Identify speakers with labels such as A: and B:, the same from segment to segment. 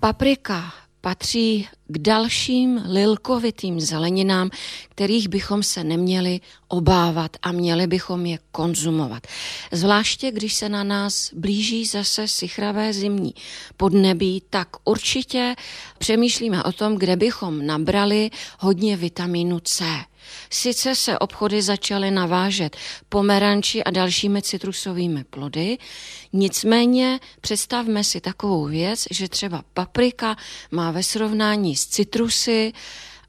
A: Paprika patří k dalším lilkovitým zeleninám, kterých bychom se neměli obávat a měli bychom je konzumovat. Zvláště, když se na nás blíží zase sichravé zimní podnebí, tak určitě přemýšlíme o tom, kde bychom nabrali hodně vitamínu C. Sice se obchody začaly navážet pomeranči a dalšími citrusovými plody, nicméně představme si takovou věc, že třeba paprika má ve srovnání s citrusy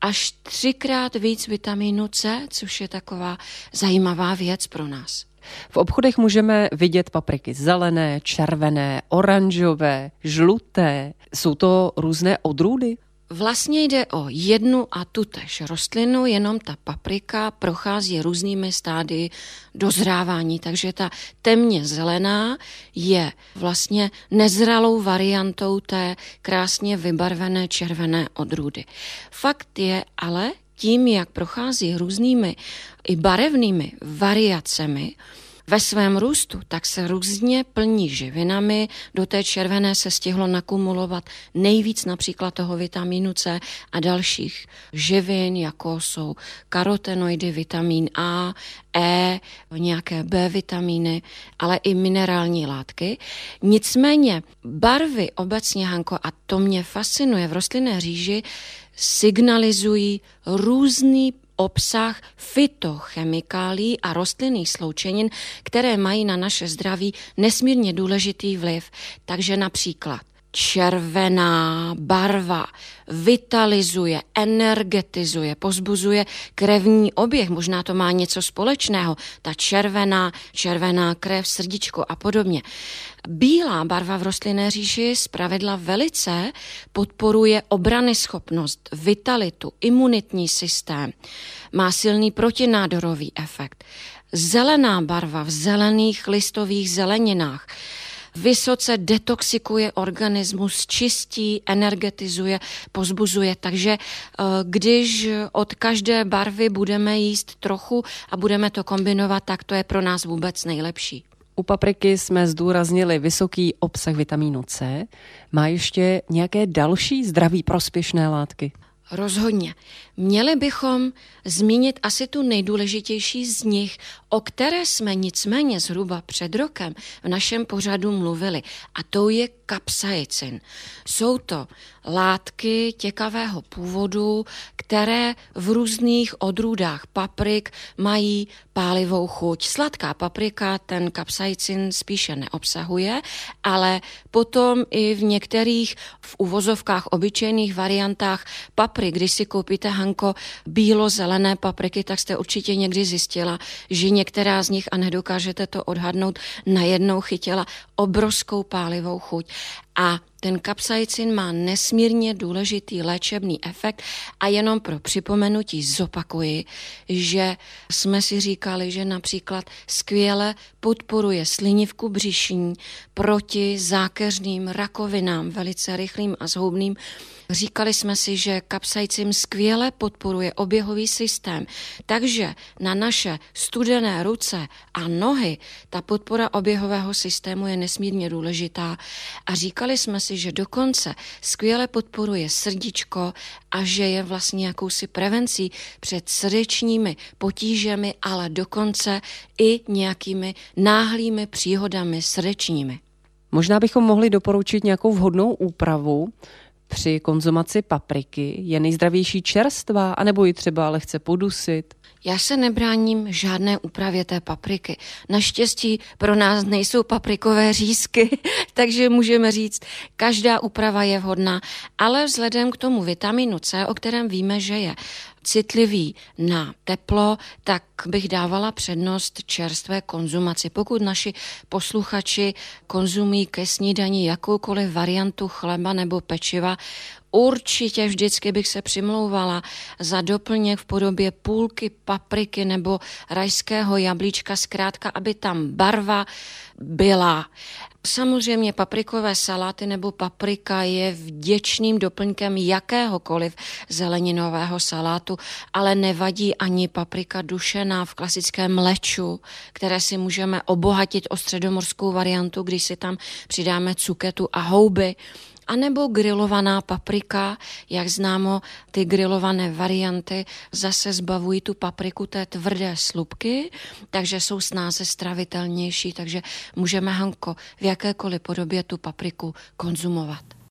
A: až třikrát víc vitamínu C, což je taková zajímavá věc pro nás.
B: V obchodech můžeme vidět papriky zelené, červené, oranžové, žluté. Jsou to různé odrůdy?
A: Vlastně jde o jednu a tutež rostlinu, jenom ta paprika prochází různými stády dozrávání, takže ta temně zelená je vlastně nezralou variantou té krásně vybarvené červené odrůdy. Fakt je ale tím, jak prochází různými i barevnými variacemi, ve svém růstu, tak se různě plní živinami. Do té červené se stihlo nakumulovat nejvíc například toho vitamínu C a dalších živin, jako jsou karotenoidy, vitamin A, E, nějaké B vitamíny, ale i minerální látky. Nicméně barvy obecně, Hanko, a to mě fascinuje v rostlinné říži, signalizují různý obsah fitochemikálí a rostlinných sloučenin, které mají na naše zdraví nesmírně důležitý vliv. Takže například červená barva vitalizuje, energetizuje, pozbuzuje krevní oběh. Možná to má něco společného. Ta červená, červená krev, srdíčko a podobně. Bílá barva v rostlinné říši pravidla velice podporuje obrany schopnost, vitalitu, imunitní systém. Má silný protinádorový efekt. Zelená barva v zelených listových zeleninách vysoce detoxikuje organismus, čistí, energetizuje, pozbuzuje. Takže eh, když od každé barvy budeme jíst trochu a budeme to kombinovat, tak to je pro nás vůbec nejlepší.
B: U papriky jsme zdůraznili vysoký obsah vitamínu C. Má ještě nějaké další zdraví prospěšné látky?
A: Rozhodně. Měli bychom zmínit asi tu nejdůležitější z nich, o které jsme nicméně zhruba před rokem v našem pořadu mluvili, a to je kapsaicin. Jsou to látky těkavého původu, které v různých odrůdách paprik mají pálivou chuť. Sladká paprika ten kapsaicin spíše neobsahuje, ale potom i v některých v uvozovkách obyčejných variantách paprik, když si koupíte Hanko bílo-zelené papriky, tak jste určitě někdy zjistila, že některá z nich, a nedokážete to odhadnout, najednou chytila obrovskou pálivou chuť. A ten kapsaicin má nesmírně důležitý léčebný efekt a jenom pro připomenutí zopakuji, že jsme si říkali, že například skvěle podporuje slinivku břišní proti zákeřným rakovinám, velice rychlým a zhoubným Říkali jsme si, že kapsaicin skvěle podporuje oběhový systém, takže na naše studené ruce a nohy ta podpora oběhového systému je nesmírně důležitá a říkali jsme si, že dokonce skvěle podporuje srdíčko a že je vlastně jakousi prevencí před srdečními potížemi, ale dokonce i nějakými náhlými příhodami srdečními.
B: Možná bychom mohli doporučit nějakou vhodnou úpravu při konzumaci papriky? Je nejzdravější čerstvá, anebo ji třeba lehce podusit?
A: Já se nebráním žádné úpravě té papriky. Naštěstí pro nás nejsou paprikové řízky, takže můžeme říct, každá úprava je vhodná, ale vzhledem k tomu vitaminu C, o kterém víme, že je citlivý na teplo, tak bych dávala přednost čerstvé konzumaci. Pokud naši posluchači konzumují ke snídani jakoukoliv variantu chleba nebo pečiva, Určitě vždycky bych se přimlouvala za doplněk v podobě půlky papriky nebo rajského jablíčka, zkrátka, aby tam barva byla. Samozřejmě paprikové saláty nebo paprika je vděčným doplňkem jakéhokoliv zeleninového salátu, ale nevadí ani paprika dušená v klasickém mleču, které si můžeme obohatit o středomorskou variantu, když si tam přidáme cuketu a houby anebo grilovaná paprika, jak známo, ty grilované varianty zase zbavují tu papriku té tvrdé slupky, takže jsou snáze stravitelnější, takže můžeme Hanko v jakékoliv podobě tu papriku konzumovat.